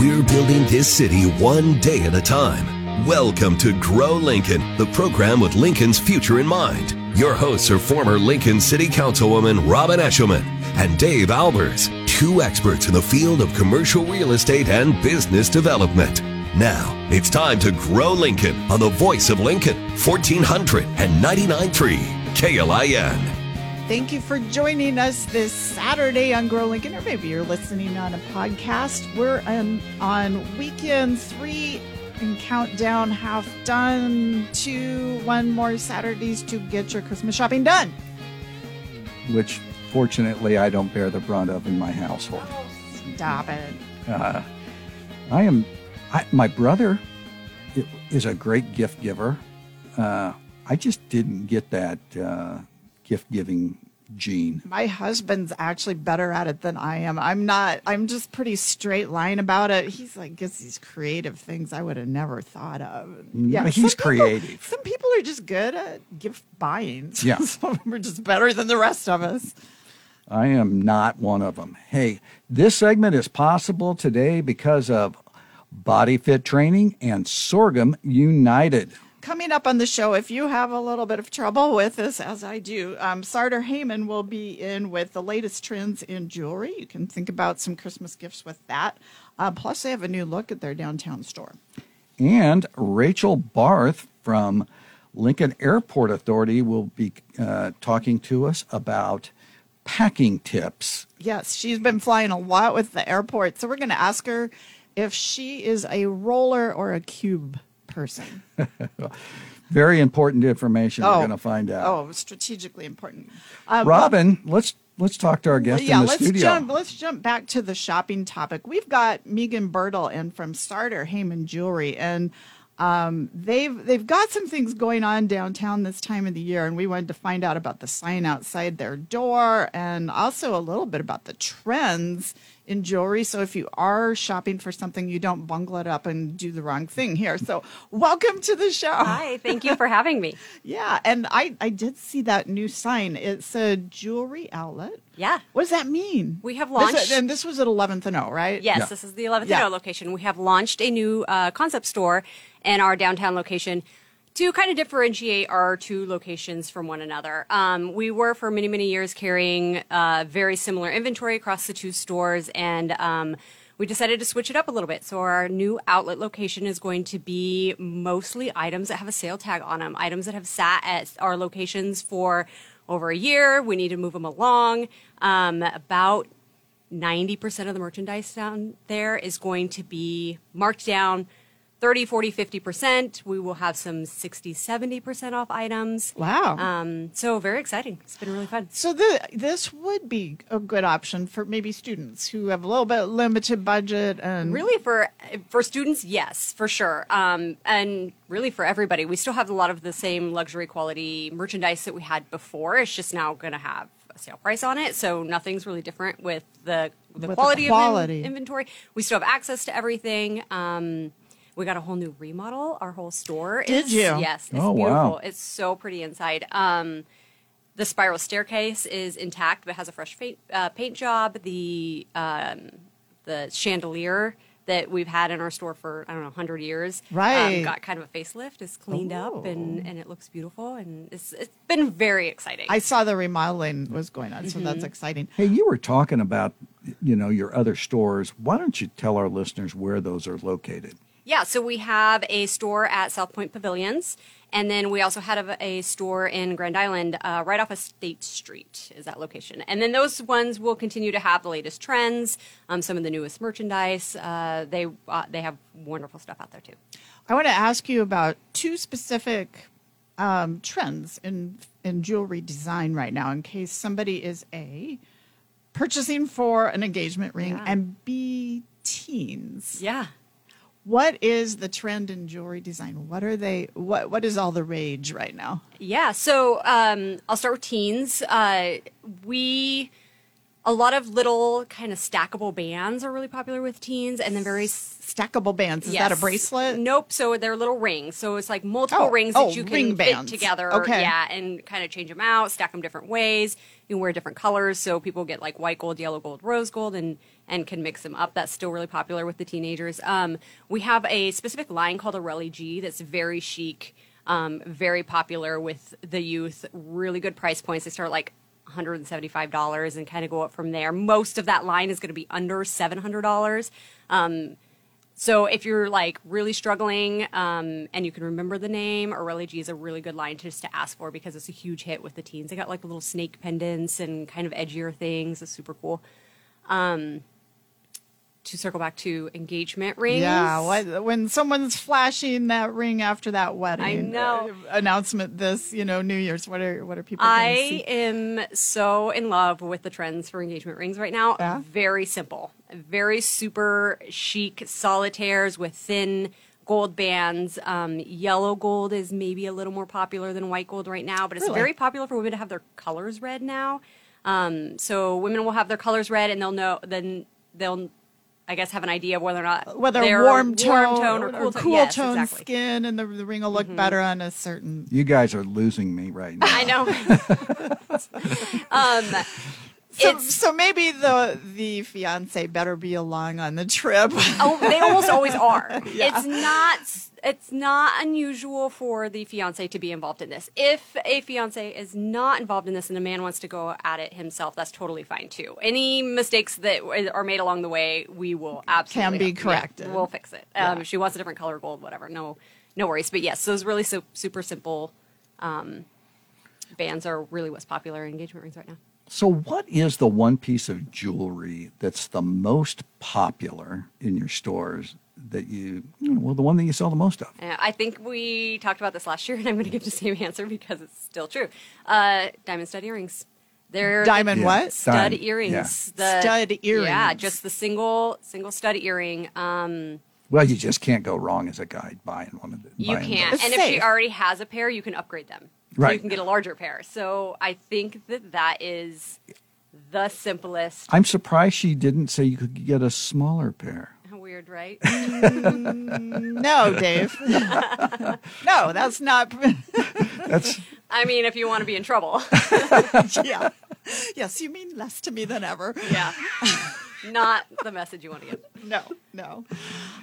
We're building this city one day at a time. Welcome to Grow Lincoln, the program with Lincoln's future in mind. Your hosts are former Lincoln City Councilwoman Robin Eschliman and Dave Albers, two experts in the field of commercial real estate and business development. Now, it's time to grow Lincoln on the voice of Lincoln, 1499.3 KLIN. Thank you for joining us this Saturday on Grow Lincoln, or maybe you're listening on a podcast. We're on, on weekend three and countdown half done to one more Saturdays to get your Christmas shopping done. Which, fortunately, I don't bear the brunt of in my household. Oh, stop it. Uh, I am, I, my brother is a great gift giver. Uh, I just didn't get that uh, gift giving gene. My husband's actually better at it than I am. I'm not. I'm just pretty straight line about it. He's like gets these creative things I would have never thought of. Mm, yeah, he's some creative. People, some people are just good at gift buying. Yeah, some of them are just better than the rest of us. I am not one of them. Hey, this segment is possible today because of Body Fit Training and Sorghum United coming up on the show, if you have a little bit of trouble with this, as I do, um, Sartor Hamann will be in with the latest trends in jewelry. You can think about some Christmas gifts with that. Uh, plus, they have a new look at their downtown store. And Rachel Barth from Lincoln Airport Authority will be uh, talking to us about packing tips. Yes, she's been flying a lot with the airport. So we're going to ask her if she is a roller or a cube person. Very important information. Oh, we're going to find out. Oh, strategically important. Um, Robin, let's let's talk to our guest yeah, in the let's studio. Jump, let's jump back to the shopping topic. We've got Megan Bertle in from Sartor Hamann Jewelry, and um, they've they've got some things going on downtown this time of the year, and we wanted to find out about the sign outside their door, and also a little bit about the trends in jewelry. So if you are shopping for something, you don't bungle it up and do the wrong thing here. So welcome to the show. Hi, thank you for having me. yeah, and I, I did see that new sign. It's a jewelry outlet. Yeah. What does that mean? We have launched. This, and this was at 11th and O, right? Yes, yeah. this is the 11th yeah. and O location. We have launched a new uh, concept store in our downtown location to kind of differentiate our two locations from one another. Um, we were for many, many years carrying uh, very similar inventory across the two stores, and um, we decided to switch it up a little bit. So our new outlet location is going to be mostly items that have a sale tag on them, items that have sat at our locations for over a year. We need to move them along. Um, about 90% of the merchandise down there is going to be marked down 30, 40, 50%. We will have some 60, 70% off items. Wow. Um, so very exciting. It's been really fun. So the, this would be a good option for maybe students who have a little bit limited budget and really for for students, yes, for sure. Um, and really for everybody. We still have a lot of the same luxury quality merchandise that we had before. It's just now going to have a sale price on it, so nothing's really different with the the with quality, the quality. of in- inventory. We still have access to everything. Um, we got a whole new remodel. Our whole store Did is you? yes, it's oh, beautiful. Wow. It's so pretty inside. Um, the spiral staircase is intact, but has a fresh paint, uh, paint job. The um, the chandelier that we've had in our store for I don't know 100 years, right? Um, got kind of a facelift. It's cleaned oh. up and, and it looks beautiful, and it's it's been very exciting. I saw the remodeling was going on, so mm-hmm. that's exciting. Hey, you were talking about you know your other stores. Why don't you tell our listeners where those are located? Yeah, so we have a store at SouthPointe Pavilions, and then we also had a, a store in Grand Island, uh, right off of State Street, is that location. And then those ones will continue to have the latest trends, um, some of the newest merchandise. Uh, they uh, they have wonderful stuff out there too. I want to ask you about two specific um, trends in in jewelry design right now, in case somebody is a purchasing for an engagement ring Yeah. and b teens. Yeah. What is the trend in jewelry design? What are they? What What is all the rage right now? Yeah, so um, I'll start with teens. Uh, we a lot of little kind of stackable bands are really popular with teens, and then very stackable bands. Is that a bracelet? Nope. So they're little rings. So it's like multiple Oh, rings oh, that you can ring fit bands. together. Okay. Yeah, and kind of change them out, stack them different ways. You can wear different colors, so people get like white gold, yellow gold, rose gold, and and can mix them up. That's still really popular with the teenagers. Um, we have a specific line called a Relly G that's very chic, um, very popular with the youth. Really good price points. They start like. $175 and kind of go up from there. Most of that line is going to be under $700. Um, so if you're like really struggling um, and you can remember the name, Aurelie Gi is a really good line to just to ask for because it's a huge hit with the teens. They got like little snake pendants and kind of edgier things. It's super cool. Um, to circle back to engagement rings. Yeah, what, when someone's flashing that ring after that wedding, I know. uh, announcement this, you know, New Year's. What are what are people? I am so in love with the trends for engagement rings right now. Yeah? Very simple, very super chic solitaires with thin gold bands. Um, yellow gold is maybe a little more popular than white gold right now, but it's Really? very popular for women to have their colors red now. Um, so women will have their colors red, and they'll know then they'll. I guess have an idea of whether or not whether they're warm tone, tone or cool, tone. cool Yes, tone exactly. Mm-hmm. skin, and the, the ring will look better on a certain. You guys are losing me right now. I know. um, So, so maybe the the fiance better be along on the trip. Oh, they almost always are. Yeah. It's not. It's not unusual for the fiance to be involved in this. If a fiance is not involved in this and a man wants to go at it himself, that's totally fine too. Any mistakes that are made along the way, we will absolutely can be yeah, corrected. we'll fix it. Um, she wants a different color gold, whatever, no, no worries. But yes, those really su- super simple um, bands are really what's popular in engagement rings right now. So, what is the one piece of jewelry that's the most popular in your stores that you, well, the one that you sell the most of? Uh, I think we talked about this last year, and I'm going to give the same answer because it's still true. Uh, diamond stud earrings. They're Diamond Yeah. what? stud Diamond, earrings. yeah. Stud earrings. Yeah, just the single single stud earring. Um, Well, you just can't go wrong as a guy buying one of the. you can't, those. It's and if she already has a pair, you can upgrade them. So Right. you can get a larger pair. So I think that that is the simplest. I'm surprised she didn't say you could get a smaller pair. Weird, right? Mm, no, Dave. no, that's not. That's I mean, if you want to be in trouble, yeah. Yes, you mean less to me than ever. yeah, not the message you want to get. No, no.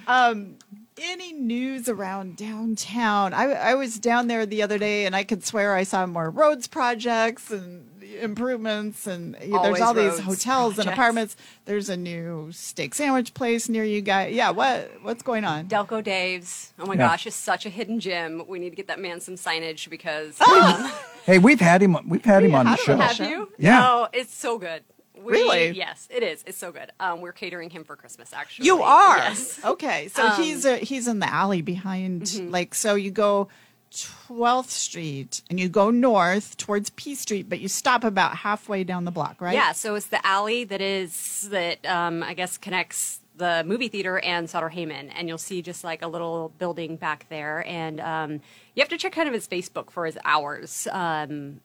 Um, any news around downtown? I, I was down there the other day, and I could swear I saw more roads projects and improvements, and there's all these roads hotels and apartments. There's a new steak sandwich place near you guys. Yeah, what what's going on? Delco Dave's. Oh my Yeah. gosh, is such a hidden gem. We need to get that man some signage because hey, we've had him. We've had him on the show. have you? Yeah. No, it's so good. We- Really? Yes, it is. It's so good. Um, we're catering him for Christmas. Actually, You are Yes. okay. So Um, he's uh, he's in the alley behind, Mm-hmm. like so you go. 12th Street and you go north towards P Street, but you stop about halfway down the block, right? Yeah. So it's the alley that is that um, I guess connects the movie theater and Sartor Hamann, and you'll see just like a little building back there, and um, you have to check kind of his Facebook for his hours. Um,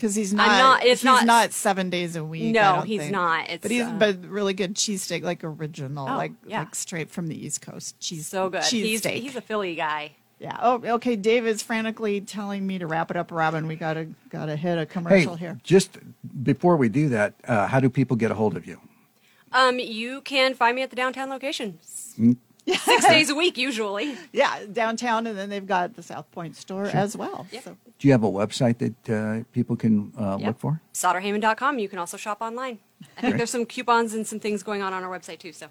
because he's not. not- it's he's not- not, seven days a week. No, I don't he's think. not. It's, but he's uh, but really good cheesesteak, like original, Oh, like yeah. like straight from the East Coast cheese. so good. He's cheesesteak. he's a Philly guy. yeah. Oh, okay. Dave is frantically telling me to wrap it up, Robin. We gotta gotta hit a Hey, commercial here. just before we do that, uh, how do people get a hold of you? Um, you can find me at the downtown location. Mm. Six days a week, usually. Yeah, downtown, and then they've got the SouthPointe store as well. Yep. So Do you have a website that uh, people can uh, Yep. look for? SartorHamann.com. You can also shop online. I think Great. there's some coupons and some things going on on our website too. So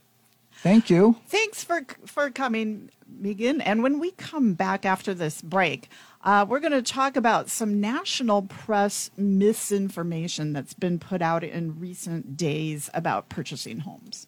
Thank you. Thanks for for coming, Megan. And when we come back after this break, uh, we're going to talk about some national press misinformation that's been put out in recent days about purchasing homes.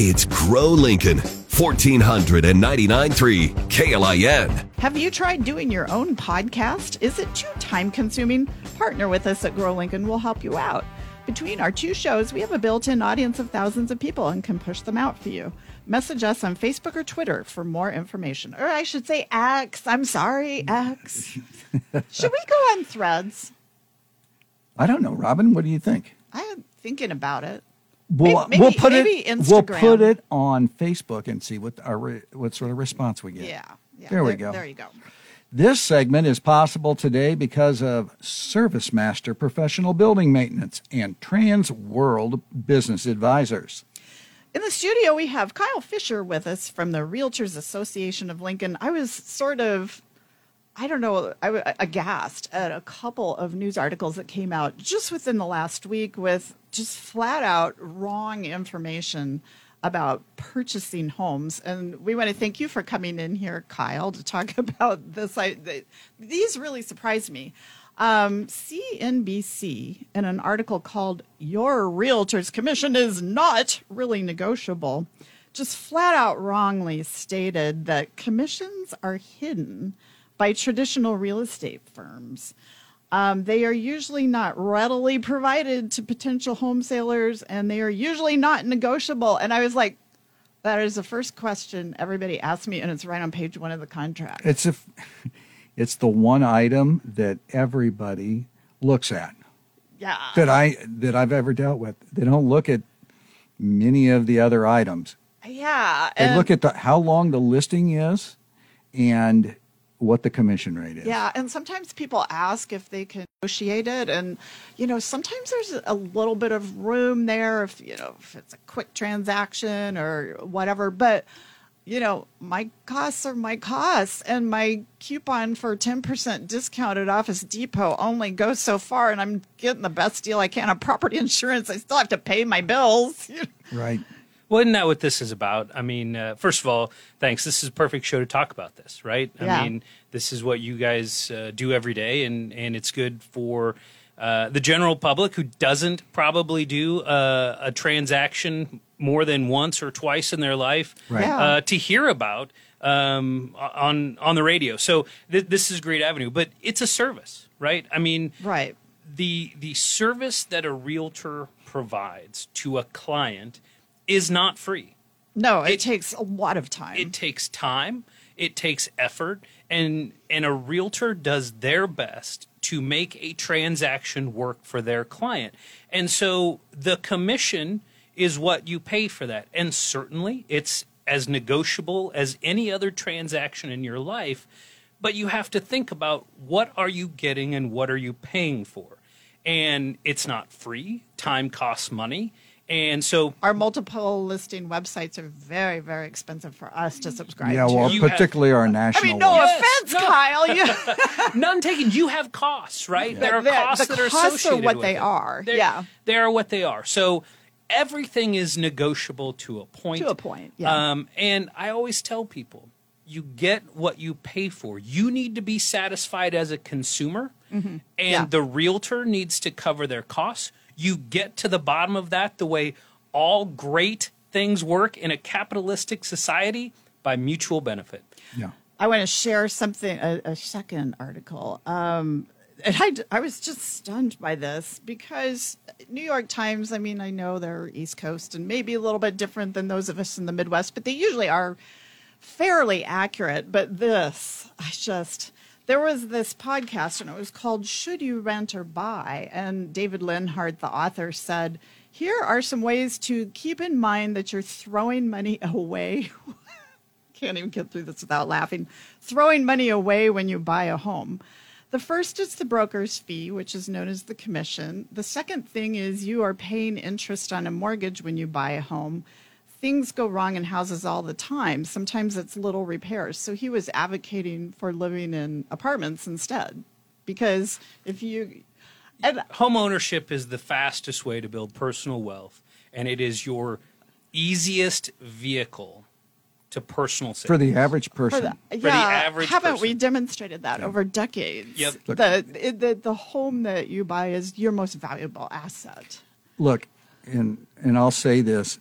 It's Grow Lincoln, 1499.3 KLIN. Have you tried doing your own podcast? Is it too time consuming? Partner with us at Grow Lincoln. We'll help you out. Between our two shows, we have a built in audience of thousands of people and can push them out for you. Message us on Facebook or Twitter for more information. Or I should say X. I'm sorry, X. should we go on threads? I don't know, Robin. What do you think? I'm thinking about it. We'll, Maybe- we'll put it. We'll put it on Facebook and see what our what sort of response we get. Yeah. yeah There we go. There you go. This segment is possible today because of ServiceMaster Professional Building Maintenance and Trans World Business Advisors. In the studio, we have Kyle Fisher with us from the Realtors Association of Lincoln. I was sort of, I don't know, I was aghast at a couple of news articles that came out just within the last week with just flat out wrong information about purchasing homes. And we want to thank you for coming in here, Kyle, to talk about this. I, th- these really surprised me. Um, CNBC, in an article called Your Realtor's Commission is Not Really Negotiable, just flat out wrongly stated that commissions are hidden by traditional real estate firms. Um, they are usually not readily provided to potential home sellers and they are usually not negotiable. And I was like, that is the first question everybody asked me, and it's right on page one of the contract. It's a, it's the one item that everybody looks at yeah. that I that I've ever dealt with. They don't look at many of the other items. Yeah. They and- look at the how long the listing is and what the commission rate is. Yeah, and sometimes people ask if they can negotiate it, and you know, sometimes there's a little bit of room there if you know if it's a quick transaction or whatever. But you know, my costs are my costs, and my coupon for ten percent discount at Office Depot only goes so far, and I'm getting the best deal I can on property insurance. I still have to pay my bills. Right. Well, isn't that what this is about? I mean, uh, first of all, thanks. This is a perfect show to talk about this, right? Yeah. I mean, this is what you guys uh, do every day, and, and it's good for uh, the general public who doesn't probably do uh, a transaction more than once or twice in their life Right. Yeah. uh, to hear about um, on on the radio. So th- this is a great avenue, but it's a service, right? I mean, right. the the service that a realtor provides to a client is not free. No, it, It- takes a lot of time. It takes time, it takes effort, and and a realtor does their best to make a transaction work for their client. And so the commission is what you pay for that. And certainly it's as negotiable as any other transaction in your life, but you have to think about what are you getting and what are you paying for. And it's not free. Time costs money. And so Our multiple listing websites are very, very expensive for us to subscribe to. Yeah, to. well, You have- particularly our national. I mean, no one. Yes, offense, no. Kyle. You, None taken. You have costs, right? There are The- the costs that are costs are associated what with they it. are, They're- yeah. they are what they are. So everything is negotiable to a point. To a point, yeah. Um, and I always tell people, you get what you pay for. You need to be satisfied as a consumer, and Mm-hmm. Yeah. the realtor needs to cover their costs. You get to the bottom of that the way all great things work in a capitalistic society by mutual benefit. Yeah. I want to share something, a, a second article. Um, and I, I was just stunned by this because New York Times, I mean, I know they're East Coast and maybe a little bit different than those of us in the Midwest, but they usually are fairly accurate. But this, I just, there was this podcast and it was called Should You Rent or Buy? And David Leonhardt, the author, said, here are some ways to keep in mind that you're throwing money away. Can't even get through this without laughing. Throwing money away when you buy a home. The first is the broker's fee, which is known as the commission. The second thing is you are paying interest on a mortgage when you buy a home. Things go wrong in houses all the time. Sometimes it's little repairs. So he was advocating for living in apartments instead. Because if you. And Home ownership is the fastest way to build personal wealth, and it is your easiest vehicle to personal savings. For the average For person. the, the yeah, average haven't we demonstrated that over decades? Yep. The, the the home that you buy is your most valuable asset. Look, and and I'll say this: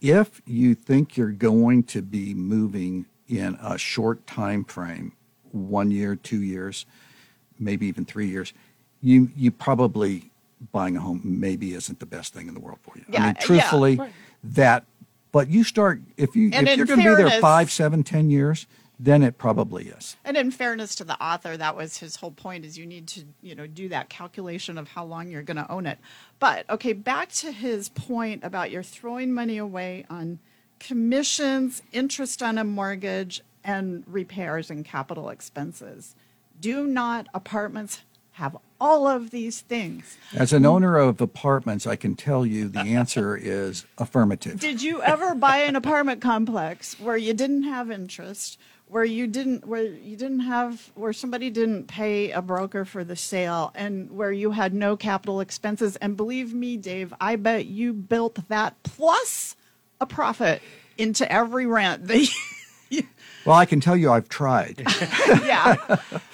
if you think you're going to be moving in a short time frame, one year, two years, maybe even three years, you you probably buying a home maybe isn't the best thing in the world for you. I Yeah, mean, yeah. truthfully, Right. that. But you start if you and if you're going to be there five, seven, ten years, then it probably is. And in fairness to the author, that was his whole point: is you need to you know do that calculation of how long you're going to own it. But okay, back to his point about you're throwing money away on commissions, interest on a mortgage, and repairs and capital expenses. Do not apartments have all of these things? As an owner of apartments, I can tell you the answer is affirmative. Did you ever buy an apartment complex where you didn't have interest, where you didn't where you didn't have where somebody didn't pay a broker for the sale and where you had no capital expenses and believe me, Dave, I bet you built that plus a profit into every rent that you, Well, I can tell you I've tried. yeah.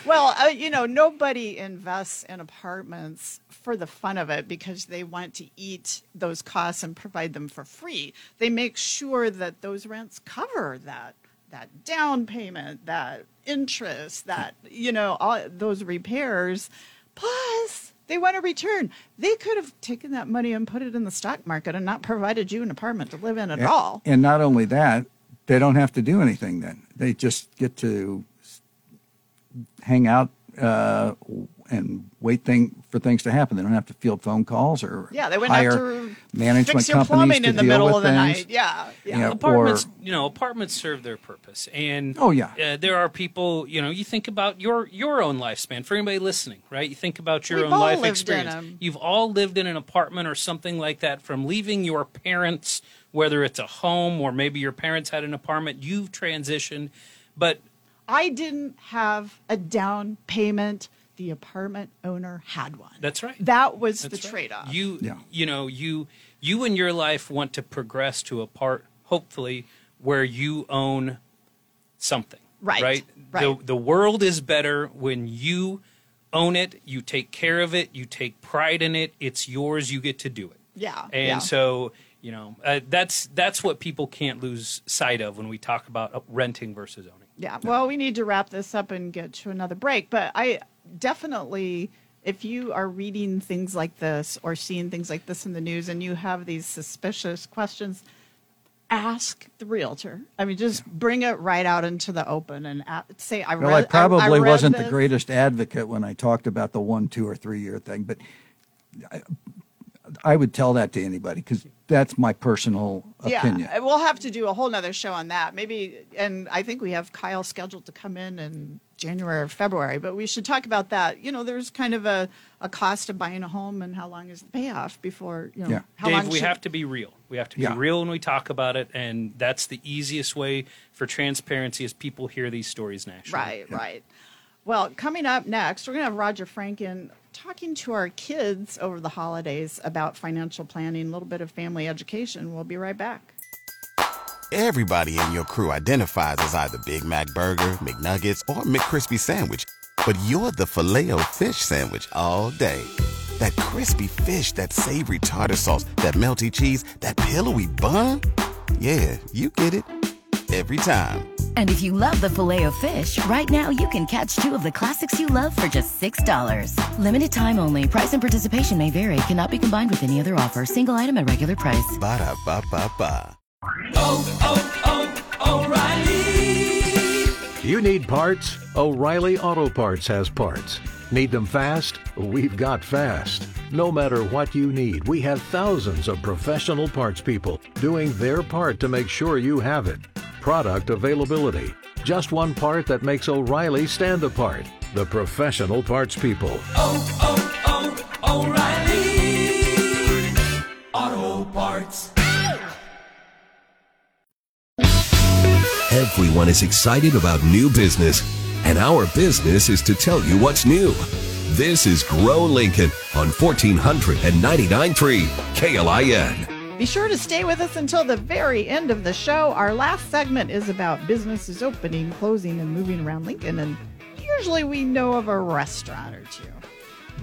Well, uh, you know, nobody invests in apartments for the fun of it because they want to eat those costs and provide them for free. They make sure that those rents cover that that down payment, that interest, that you know, all those repairs. Plus, they want a return. They could have taken that money and put it in the stock market and not provided you an apartment to live in at all. And not only that, they don't have to do anything then. They just get to hang out uh, and wait thing for things to happen. They don't have to field phone calls or Yeah, they wouldn't hire have to management fix your companies plumbing to in the deal middle with of the things. night. Yeah, yeah. Yeah, apartments or- you know apartments serve their purpose and Oh, yeah. uh, there are people you know you think about your your own lifespan for anybody listening right you think about your We've own all life lived in experience 'em. you've all lived in an apartment or something like that from leaving your parents whether it's a home or maybe your parents had an apartment you've transitioned but I didn't have a down payment. The apartment owner had one. That's right. That was That's the right. trade-off. You Yeah. you know you you in your life want to progress to a part hopefully where you own something. Right, Right. right. The the world is better when you own it. You take care of it. You take pride in it. It's yours. You get to do it. Yeah, And yeah. so you know uh, that's that's what people can't lose sight of when we talk about uh, renting versus owning. Yeah. Well, we need to wrap this up and get to another break. But I definitely, if you are reading things like this or seeing things like this in the news and you have these suspicious questions, ask the realtor. I mean, just bring it right out into the open and say, I Well, read. I probably read wasn't the greatest advocate when I talked about the one, two, or three year thing, but I, I would tell that to anybody because that's my personal opinion. Yeah, we'll have to do a whole nother show on that. Maybe, and I think we have Kyle scheduled to come in in January or February, but we should talk about that. You know, there's kind of a, a cost of buying a home and how long is the payoff before, you know, Yeah. how Dave, long we should- have to be real. We have to be Yeah. real when we talk about it, and that's the easiest way for transparency as people hear these stories nationally. Right, right. Well, coming up next, we're going to have Roger Franken talking to our kids over the holidays about financial planning, a little bit of family education. We'll be right back. Everybody in your crew identifies as either Big Mac Burger, McNuggets, or McCrispy Sandwich. But you're the filet fish Sandwich all day. That crispy fish, that savory tartar sauce, that melty cheese, that pillowy bun. Yeah, you get it. Every time. And if you love the filet of fish, right now you can catch two of the classics you love for just $6. Limited time only. Price and participation may vary. Cannot be combined with any other offer. Single item at regular price. Ba-da-ba-ba-ba. Oh, oh, oh, O'Reilly. You need parts? O'Reilly Auto Parts has parts. Need them fast? We've got fast. No matter what you need, we have thousands of professional parts people doing their part to make sure you have it. Product availability. Just one part that makes O'Reilly stand apart. The professional parts people. oh, oh, oh, O'Reilly Auto Parts. Everyone is excited about new business, and our business is to tell you what's new. This is Grow Lincoln on 1499.3 KLIN. Be sure to stay with us until the very end of the show. Our last segment is about businesses opening, closing, and moving around Lincoln, and usually we know of a restaurant or two.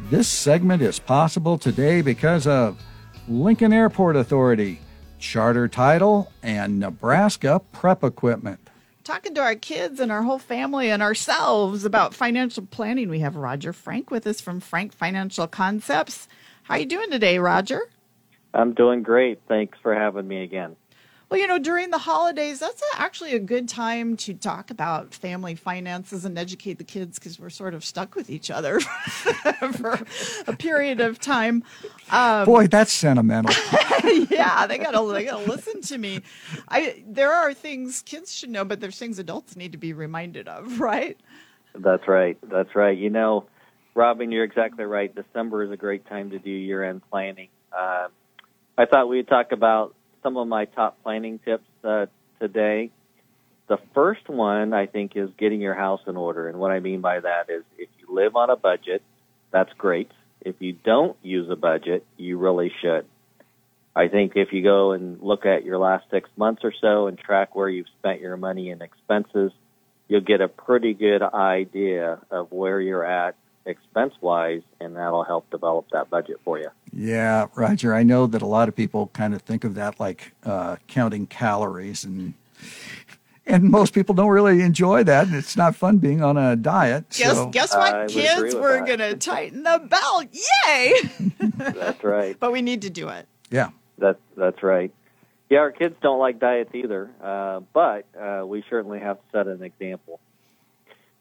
This segment is possible today because of Lincoln Airport Authority, charter title, and Nebraska prep equipment. Talking to our kids and our whole family and ourselves about financial planning, we have Roger Frank with us from Frank Financial Concepts. How are you doing today, Roger? I'm doing great. Thanks for having me again. Well, you know, during the holidays, that's actually a good time to talk about family finances and educate the kids because we're sort of stuck with each other for a period of time. Um, Boy, that's sentimental. yeah, they gotta they gotta listen to me. I there are things kids should know, but there's things adults need to be reminded of, right? That's right. That's right. You know, Robin, you're exactly right. December is a great time to do year-end planning. Uh, I thought we'd talk about some of my top planning tips uh, today. The first one, I think, is getting your house in order. And what I mean by that is if you live on a budget, that's great. If you don't use a budget, you really should. I think if you go and look at your last six months or so and track where you've spent your money and expenses, you'll get a pretty good idea of where you're at expense wise, and that'll help develop that budget for you. Yeah, Roger. I know that a lot of people kind of think of that like uh, counting calories, and and most people don't really enjoy that. And it's not fun being on a diet. Guess so. guess what, would agree kids? We're that. gonna tighten the belt. Yay! That's right. but we need to do it. yeah, That's that's right. Yeah, our kids don't like diets either, uh, but uh, we certainly have to set an example.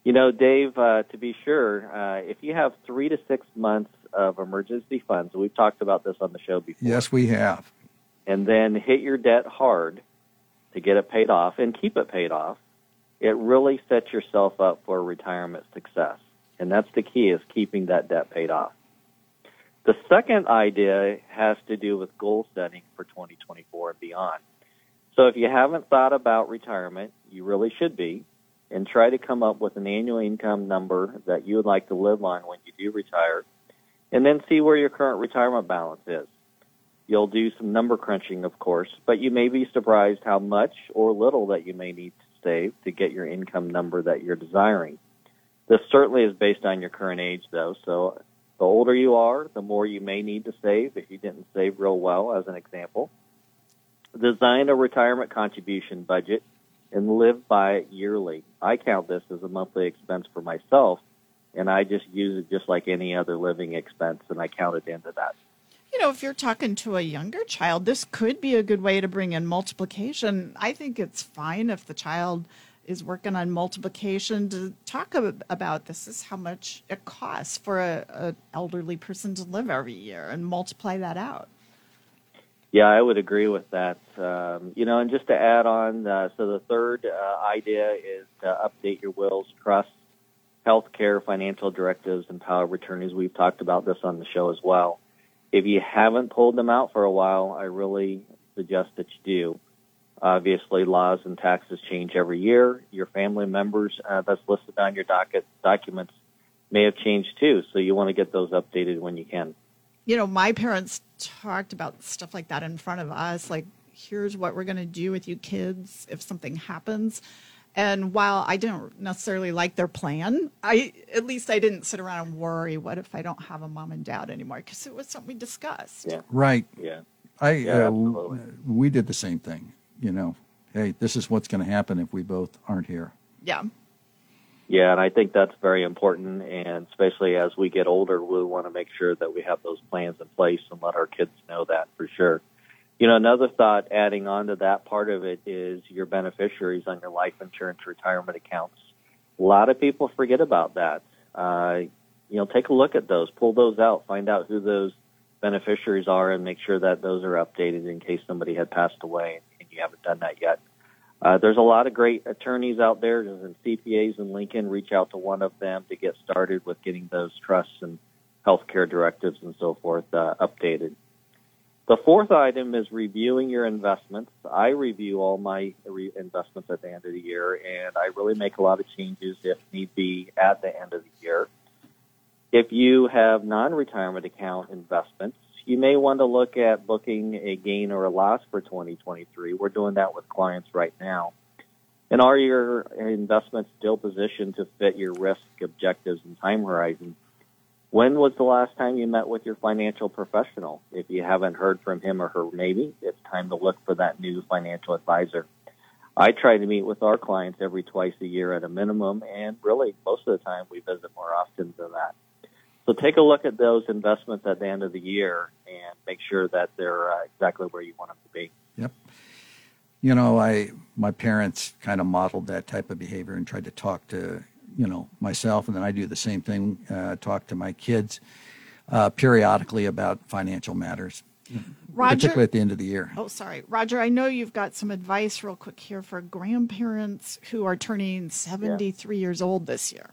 You know, Dave, uh, to be sure, uh, if you have three to six months of emergency funds, we've talked about this on the show before, yes, we have. and then hit your debt hard to get it paid off and keep it paid off, it really sets yourself up for retirement success. And that's the key is keeping that debt paid off. The second idea has to do with goal setting for 2024 and beyond. So if you haven't thought about retirement, you really should be, and try to come up with an annual income number that you would like to live on when you do retire, and then see where your current retirement balance is. You'll do some number crunching, of course, but you may be surprised how much or little that you may need to save to get your income number that you're desiring. This certainly is based on your current age, though, so the older you are, the more you may need to save if you didn't save real well, as an example. Design a retirement contribution budget and live by it yearly. I count this as a monthly expense for myself, and I just use it just like any other living expense, and I count it into that. You know, if you're talking to a younger child, this could be a good way to bring in multiplication. I think it's fine if the child is working on multiplication to talk about this is how much it costs for a, a elderly person to live every year and multiply that out. Yeah, I would agree with that. Um, you know, and just to add on, uh, so the third uh, idea is to update your wills, trusts, healthcare, financial directives, and power of attorneys. We've talked about this on the show as well. If you haven't pulled them out for a while, I really suggest that you do. Obviously, laws and taxes change every year. Your family members uh, that's listed on your docket documents may have changed too, so you want to get those updated when you can. You know, my parents talked about stuff like that in front of us. Like, here's what we're going to do with you kids if something happens. And while I didn't necessarily like their plan, I at least I didn't sit around and worry, what if I don't have a mom and dad anymore? Because it was something we discussed. Yeah. Right. Yeah. I Yeah, uh, absolutely. we did the same thing. You know, hey, this is what's going to happen if we both aren't here. Yeah. Yeah, and I think that's very important. And especially as we get older, we want to make sure that we have those plans in place and let our kids know that for sure. You know, another thought adding on to that part of it is your beneficiaries on your life insurance retirement accounts. A lot of people forget about that. Uh, you know, take a look at those, pull those out, find out who those beneficiaries are and make sure that those are updated in case somebody had passed away and you haven't done that yet. Uh, there's a lot of great attorneys out there and CPAs in Lincoln. Reach out to one of them to get started with getting those trusts and healthcare directives and so forth uh, updated. The fourth item is reviewing your investments. I review all my re- investments at the end of the year, and I really make a lot of changes if need be at the end of the year. If you have non-retirement account investments, you may want to look at booking a gain or a loss for 2023. We're doing that with clients right now. And are your investments still positioned to fit your risk objectives and time horizon? When was the last time you met with your financial professional? If you haven't heard from him or her, maybe it's time to look for that new financial advisor. I try to meet with our clients every twice a year at a minimum, and really most of the time we visit more often than that. So take a look at those investments at the end of the year and make sure that they're uh, exactly where you want them to be. Yep. You know, I my parents kind of modeled that type of behavior and tried to talk to you know myself, and then I do the same thing. Uh, talk to my kids uh, periodically about financial matters, Roger? particularly at the end of the year. Oh, sorry. Roger, I know you've got some advice real quick here for grandparents who are turning 73 years old this year.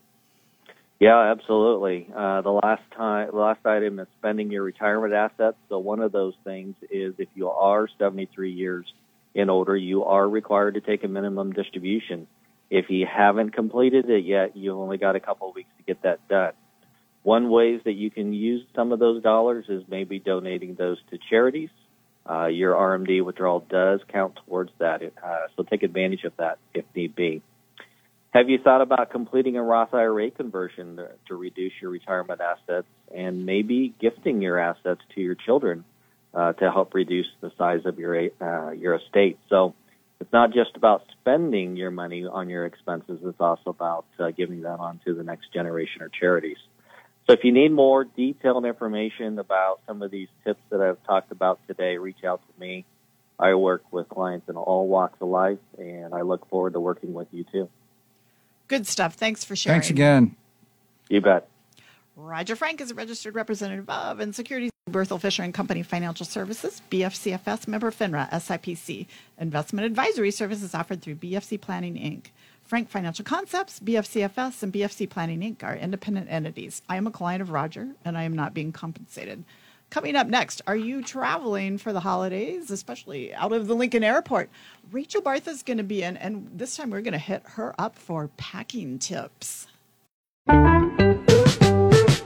Yeah, absolutely. Uh, the last time, the last item is spending your retirement assets. So one of those things is if you are 73 years and older, you are required to take a minimum distribution. If you haven't completed it yet, you've only got a couple of weeks to get that done. One ways that you can use some of those dollars is maybe donating those to charities. Uh, your RMD withdrawal does count towards that, uh, so take advantage of that if need be. Have you thought about completing a Roth IRA conversion to, reduce your retirement assets and maybe gifting your assets to your children uh, to help reduce the size of your uh, your estate? So it's not just about spending your money on your expenses; it's also about uh, giving that on to the next generation or charities. So if you need more detailed information about some of these tips that I've talked about today, reach out to me. I work with clients in all walks of life, and I look forward to working with you too. Good stuff. Thanks for sharing. Thanks again. You bet. Roger Frank is a registered representative of and securities Berthel Fisher and Company Financial Services, BFCFS member FINRA, SIPC. Investment advisory services offered through BFC Planning Inc. Frank Financial Concepts, BFCFS, and BFC Planning Inc. are independent entities. I am a client of Roger, and I am not being compensated. Coming up next, are you traveling for the holidays, especially out of the Lincoln Airport? Rachel Barth is going to be in, and this time we're going to hit her up for packing tips.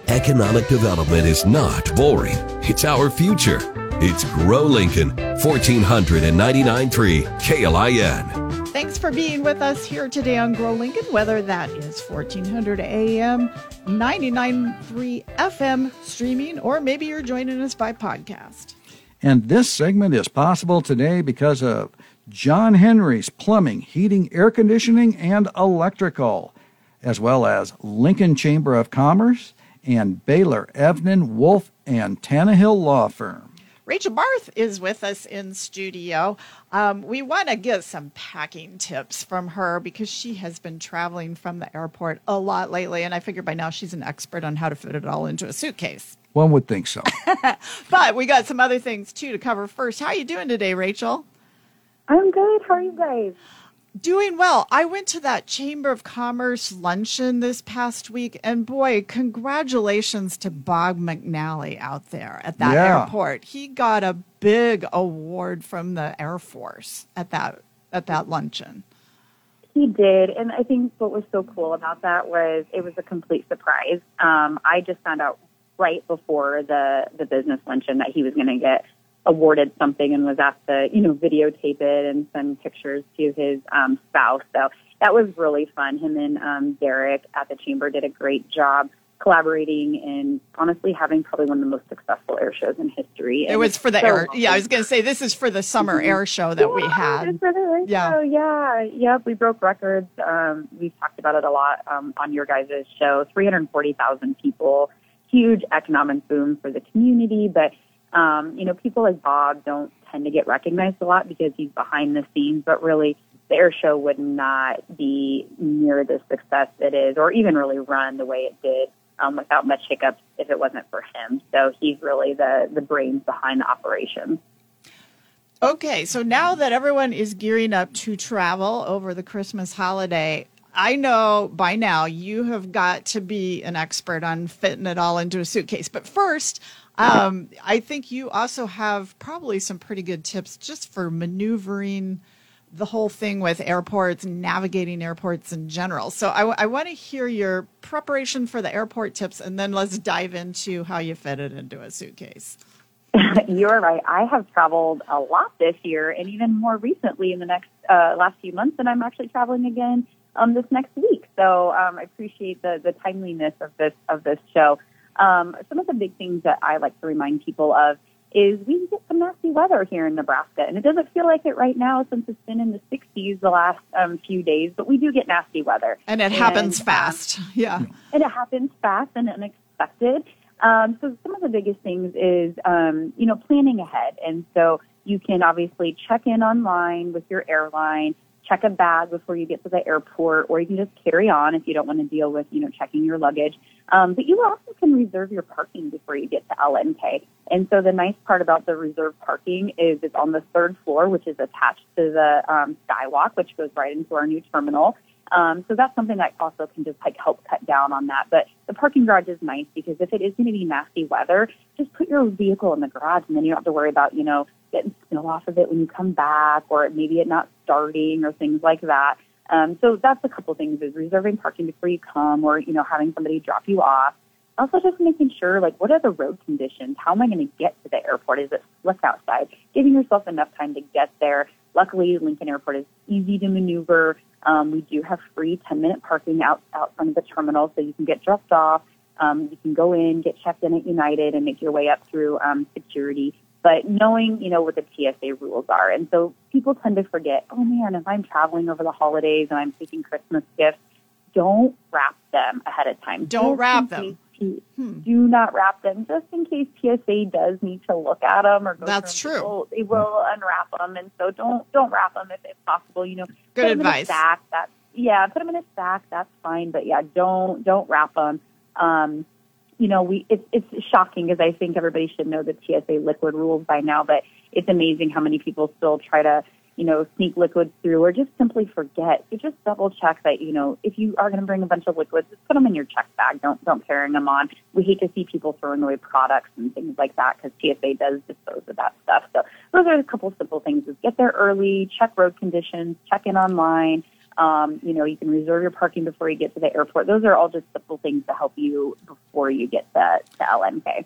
Economic development is not boring. It's our future. It's Grow Lincoln, 1499.3 KLIN. Thanks for being with us here today on Grow Lincoln, whether that is 1400 AM, 99.3 FM streaming, or maybe you're joining us by podcast. And this segment is possible today because of John Henry's Plumbing, Heating, Air Conditioning, and Electrical, as well as Lincoln Chamber of Commerce and Baylor, Evnen, Wolf, and Tannehill Law Firm. Rachel Barth is with us in studio. Um, we want to get some packing tips from her because she has been traveling from the airport a lot lately, and I figure by now she's an expert on how to fit it all into a suitcase. One would think so. but we got some other things too to cover first. How are you doing today, Rachel? I'm good. How are you guys? Doing well. I went to that Chamber of Commerce luncheon this past week, and boy, congratulations to Bob McNally out there at that Yeah. airport. He got a big award from the Air Force at that at that luncheon. He did, and I think what was so cool about that was it was a complete surprise. Um, I just found out right before the the business luncheon that he was going to get awarded something and was asked to you know videotape it and send pictures to his um, spouse. So that was really fun. Him and um, Derek at the chamber did a great job collaborating and honestly having probably one of the most successful air shows in history. It And was for the so air. Yeah, I was going to say this is for the summer air show that we Yeah, had. the air Yeah. show, yeah. Yep, we broke records. Um, we've talked about it a lot um, on your guys' show. 340,000 people, huge economic boom for the community. But, um, you know, people like Bob don't tend to get recognized a lot because he's behind the scenes, but really the air show would not be near the success it is or even really run the way it did um, without much hiccups if it wasn't for him. So he's really the the brains behind the operation. Okay, so now that everyone is gearing up to travel over the Christmas holiday, I know by now you have got to be an expert on fitting it all into a suitcase. But first, um, I think you also have probably some pretty good tips just for maneuvering the whole thing with airports, navigating airports in general. So I, I want to hear your preparation for the airport tips, and then let's dive into how you fit it into a suitcase. You're right. I have traveled a lot this year, and even more recently in the next uh, last few months, and I'm actually traveling again um, this next week. So um, I appreciate the the timeliness of this of this show. Um, some of the big things that I like to remind people of is we get some nasty weather here in Nebraska, and it doesn't feel like it right now since it's been in the 60s the last um, few days, but we do get nasty weather, and it happens um, fast. Yeah, and it happens fast and unexpected. Um, so some of the biggest things is, um, you know, planning ahead. And so you can obviously check in online with your airline, check a bag before you get to the airport, or you can just carry on if you don't want to deal with, you know, checking your luggage. Um, but you also can reserve your parking before you get to LNK. And so the nice part about the reserved parking is it's on the third floor, which is attached to the um, skywalk, which goes right into our new terminal. Um, so that's something that also can just like help cut down on that. But the parking garage is nice because if it is going to be nasty weather, just put your vehicle in the garage and then you don't have to worry about, you know, getting snow off of it when you come back or maybe it not starting or things like that. Um, so that's a couple things is reserving parking before you come or, you know, having somebody drop you off. Also just making sure, like, what are the road conditions? How am I going to get to the airport? Is it slick outside? Giving yourself enough time to get there. Luckily, Lincoln Airport is easy to maneuver. Um, we do have free 10 minute parking out, out front of the terminal so you can get dropped off. Um, you can go in, get checked in at United and make your way up through um, security. But knowing, you know, what the TSA rules are. And so people tend to forget, oh man, if I'm traveling over the holidays and I'm taking Christmas gifts, don't wrap them ahead of time. Don't wrap them. Hmm. Do not wrap them just in case TSA does need to look at them or go That's true. People, they will unwrap them, and so don't don't wrap them if, if possible. You know, good advice. stack. That's yeah, put them in a sack, That's fine, but yeah, don't don't wrap them. Um, you know, we it's it's shocking because I think everybody should know the TSA liquid rules by now, but it's amazing how many people still try to you know, sneak liquids through or just simply forget. So just double check that, you know, if you are going to bring a bunch of liquids, just put them in your check bag. Don't, don't carry them on. We hate to see people throwing away products and things like that because TSA does dispose of that stuff. So those are a couple simple things is get there early, check road conditions, check in online. Um, you know, you can reserve your parking before you get to the airport. Those are all just simple things to help you before you get to, to LNK.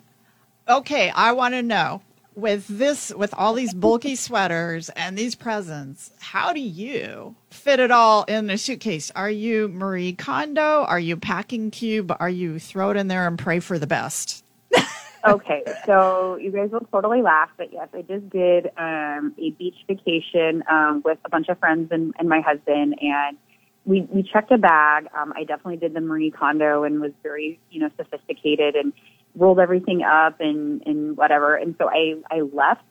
Okay, I want to know with this with all these bulky sweaters and these presents how do you fit it all in a suitcase are you marie kondo are you packing cube are you throw it in there and pray for the best okay so you guys will totally laugh but yes i just did um, a beach vacation um, with a bunch of friends and, and my husband and we, we checked a bag. Um, I definitely did the Marie Kondo and was very, you know, sophisticated and rolled everything up and, and whatever. And so I, I left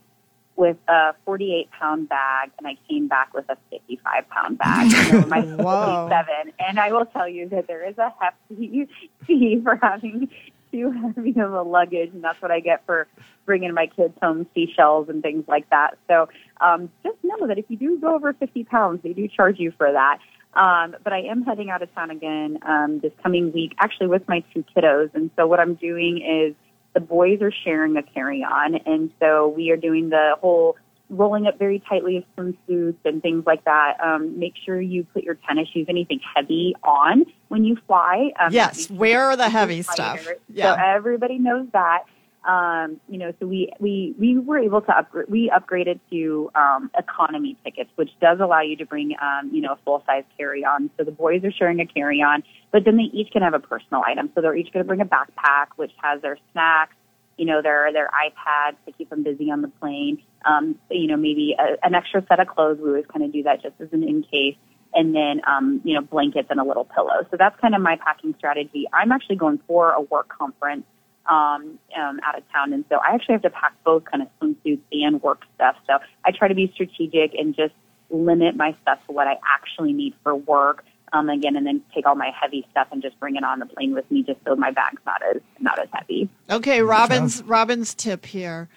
with a 48 pound bag and I came back with a 55 pound bag. And my 57. And I will tell you that there is a hefty fee for having too heavy of a luggage. And that's what I get for bringing my kids home seashells and things like that. So, um, just know that if you do go over 50 pounds, they do charge you for that. Um, but I am heading out of town again um, this coming week, actually with my two kiddos. And so what I'm doing is the boys are sharing a carry-on, and so we are doing the whole rolling up very tightly of swimsuits and things like that. Um, make sure you put your tennis shoes, anything heavy, on when you fly. Um, yes, wear the heavy stuff. Yeah. So everybody knows that. Um, you know, so we, we, we were able to upgrade, we upgraded to, um, economy tickets, which does allow you to bring, um, you know, a full size carry on. So the boys are sharing a carry on, but then they each can have a personal item. So they're each going to bring a backpack, which has their snacks, you know, their, their iPads to keep them busy on the plane. Um, you know, maybe a, an extra set of clothes. We always kind of do that just as an in case and then um, you know blankets and a little pillow. So that's kind of my packing strategy. I'm actually going for a work conference um, um, out of town. And so I actually have to pack both kind of swimsuits and work stuff. So I try to be strategic and just limit my stuff to what I actually need for work. Um, again, and then take all my heavy stuff and just bring it on the plane with me, just so my bag's not as not as heavy. Okay, Robin's Robin's tip here.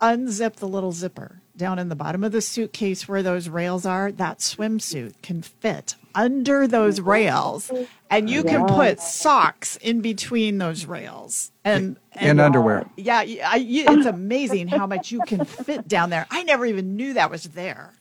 Unzip the little zipper down in the bottom of the suitcase where those rails are. That swimsuit can fit under those rails, and you can put socks in between those rails and And underwear. Yeah, I, it's amazing how much you can fit down there. I never even knew that was there.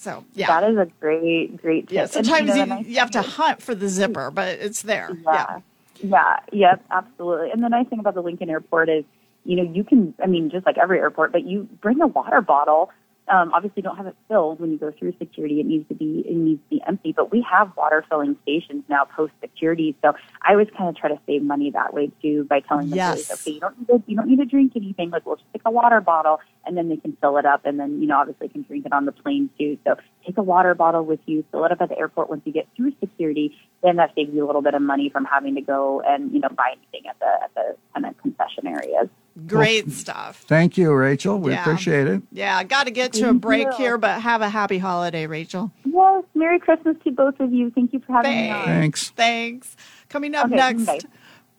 So yeah, That is a great, great tip. yeah. Sometimes you, nice you have to hunt for the zipper, but it's there. Yeah. Yeah. Yep. Absolutely. And the nice thing about the Lincoln Airport is, you know, you can. I mean, just like every airport, but you bring a water bottle. Um, obviously, don't have it filled when you go through security. It needs to be it needs to be empty. But we have water filling stations now post security. So I always kind of try to save money that way too by telling them, Yes. okay, you don't need to you don't need to drink anything. Like we'll just take a water bottle and then they can fill it up and then you know obviously can drink it on the plane too. So take a water bottle with you, fill it up at the airport once you get through security. Then that saves you a little bit of money from having to go and you know buy anything at the at the kind of concession areas. Great stuff. Thank you, Rachel. We Yeah. appreciate it. Yeah, got to get to a break you. here, but have a happy holiday, Rachel. Yes, Merry Christmas to both of you. Thank you for having me on. Thanks. Thanks. Coming up Okay, next, bye.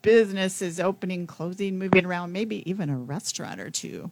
businesses opening, closing, moving around, maybe even a restaurant or two.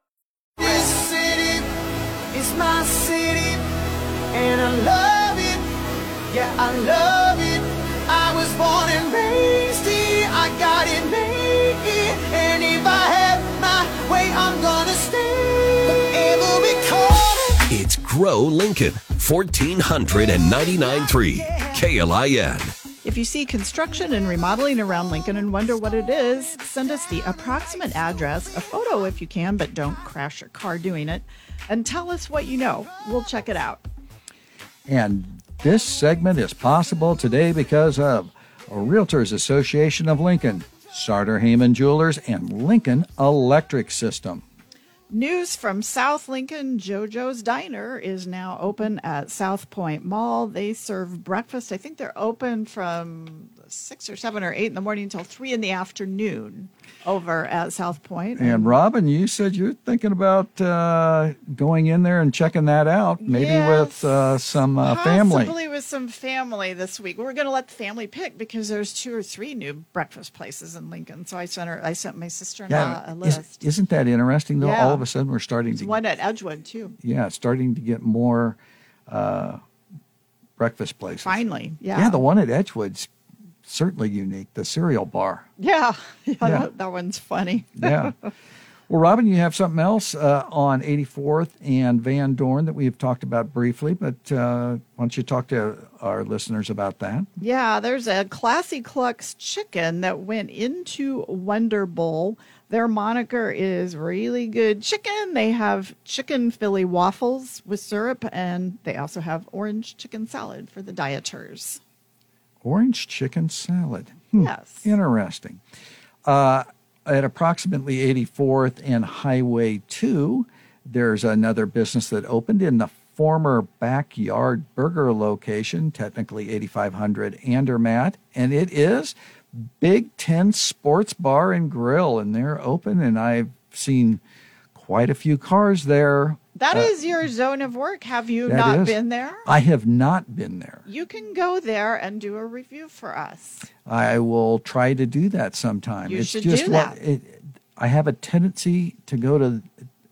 My city, and I love it. Yeah, I love it. I was born and raised here. I got it made here, and if I have my way, I'm gonna stay forever because. It's Grow Lincoln, 1499.3 KLIN. If you see construction and remodeling around Lincoln and wonder what it is, send us the approximate address, a photo if you can, but don't crash your car doing it, and tell us what you know. We'll check it out. And this segment is possible today because of a Realtors Association of Lincoln, Sartor Hamann Jewelers, and Lincoln Electric System. News from South Lincoln JoJo's Diner is now open at SouthPointe Mall. They serve breakfast. I think they're open from six or seven or eight in the morning until three in the afternoon over at SouthPointe. And Robin, you said you're thinking about uh, going in there and checking that out, maybe with uh, some uh, family. Possibly with some family this week. We're going to let the family pick because there's two or three new breakfast places in Lincoln. So I sent her. I sent my sister-in-law a is, list. isn't that interesting? Though Yeah. all of a sudden we're starting There's to one at Edgewood too. yeah, starting to get more uh, breakfast places. Finally, yeah. yeah, the one at Edgewood's certainly unique. The cereal bar. Yeah, yeah, Yeah. That, that one's funny. Yeah. well, Robin, you have something else uh, on 84th and Van Dorn that we've talked about briefly, but uh, why don't you talk to our listeners about that? Yeah, there's a Classy Clucks chicken that went into Wonder Bowl. Their moniker is really good chicken. They have chicken Philly waffles with syrup, and they also have orange chicken salad for the dieters. Orange chicken salad. Hmm, Yes. Interesting. Uh, at approximately 84th and Highway 2, there's another business that opened in the former backyard burger location, technically 8500 Andermatt, and it is Big Ten Sports Bar and Grill, and they're open, and I've seen quite a few cars there. That Uh, is your zone of work. Have you not is- been there? I have not been there. You can go there and do a review for us. I will try to do that sometime. You it's should just do what that. it, I have a tendency to go to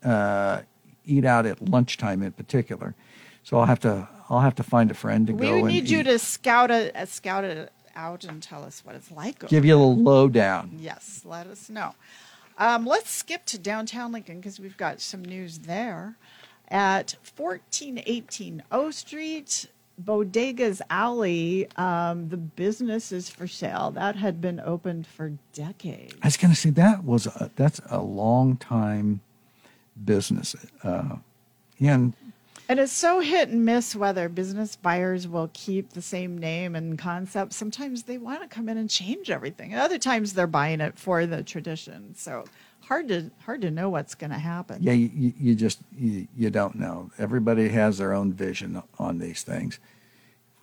uh, eat out at lunchtime in particular, so I'll have to I'll have to find a friend to We go and need you eat. to scout it, uh, scout it out and tell us what it's like. give you a little lowdown. Yes, let us know. Um, let's skip to downtown Lincoln because we've got some news there. At 1418 O Street, Bodegas Alley, um, the business is for sale. That had been opened for decades. I was going to say that was a, that's a long time business. Uh, yeah, and And it's so hit and miss whether business buyers will keep the same name and concept. Sometimes they want to come in and change everything. Other times they're buying it for the tradition. So hard to hard to know what's going to happen. Yeah, you, you- just you, you don't know. Everybody has their own vision on these things,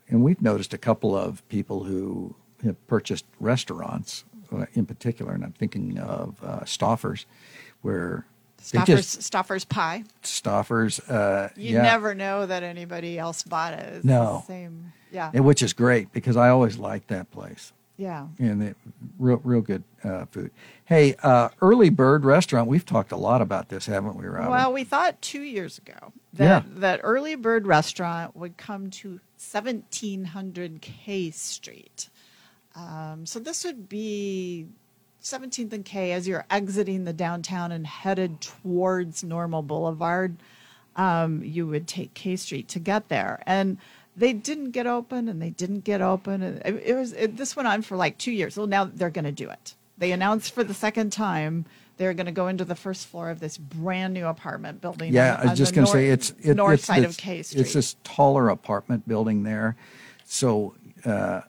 and we've noticed a couple of people who have purchased restaurants, uh, in particular, and I'm thinking of uh, Stauffers, where Stauffers, just Stauffers pie. Stauffers. Uh, You yeah, never know that anybody else bought it. It's No. the same. Yeah. and which is great because I always liked that place. Yeah. and it, real real good uh, food. Hey, uh, Early Bird Restaurant. We've talked a lot about this, haven't we, Robin? Well, we thought two years ago that Yeah. that Early Bird Restaurant would come to 1700 K Street. Um, so this would be 17th and K as you're exiting the downtown and headed towards Normal Boulevard. Um, you would take K Street to get there, and they didn't get open, and they didn't get open. and It, was it, this went on for like two years. Well, now they're going to do it. They announced for the second time they're going to go into the first floor of this brand new apartment building. yeah, on- I was just going to say it's it, north it's side this, of K Street. It's this taller apartment building there, so uh,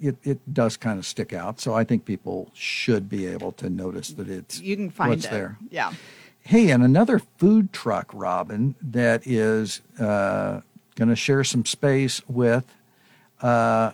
it it does kind of stick out. So I think people should be able to notice that it's you can find what's it. there. Yeah. Hey, and another food truck, Robin, that is uh, going to share some space with uh,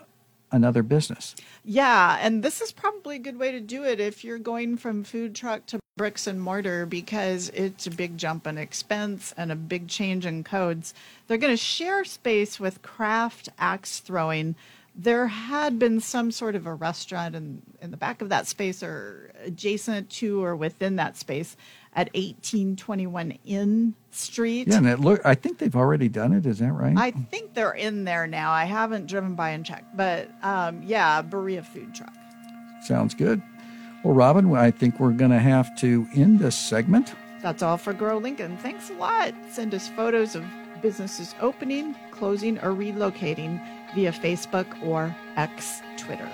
another business. Yeah, and this is probably a good way to do it if you're going from food truck to bricks and mortar because it's a big jump in expense and a big change in codes. They're going to share space with craft axe throwing. There had been some sort of a restaurant in, in the back of that space or adjacent to or within that space at 1821 N Street. Yeah, and it look. I think they've already done it. Is that right? I think they're in there now. I haven't driven by and checked, but um, yeah, Birria food truck. Sounds good. Well, Robin, I think we're going to have to end this segment. That's all for Grow Lincoln. Thanks a lot. Send us photos of businesses opening, closing, or relocating via Facebook or X Twitter.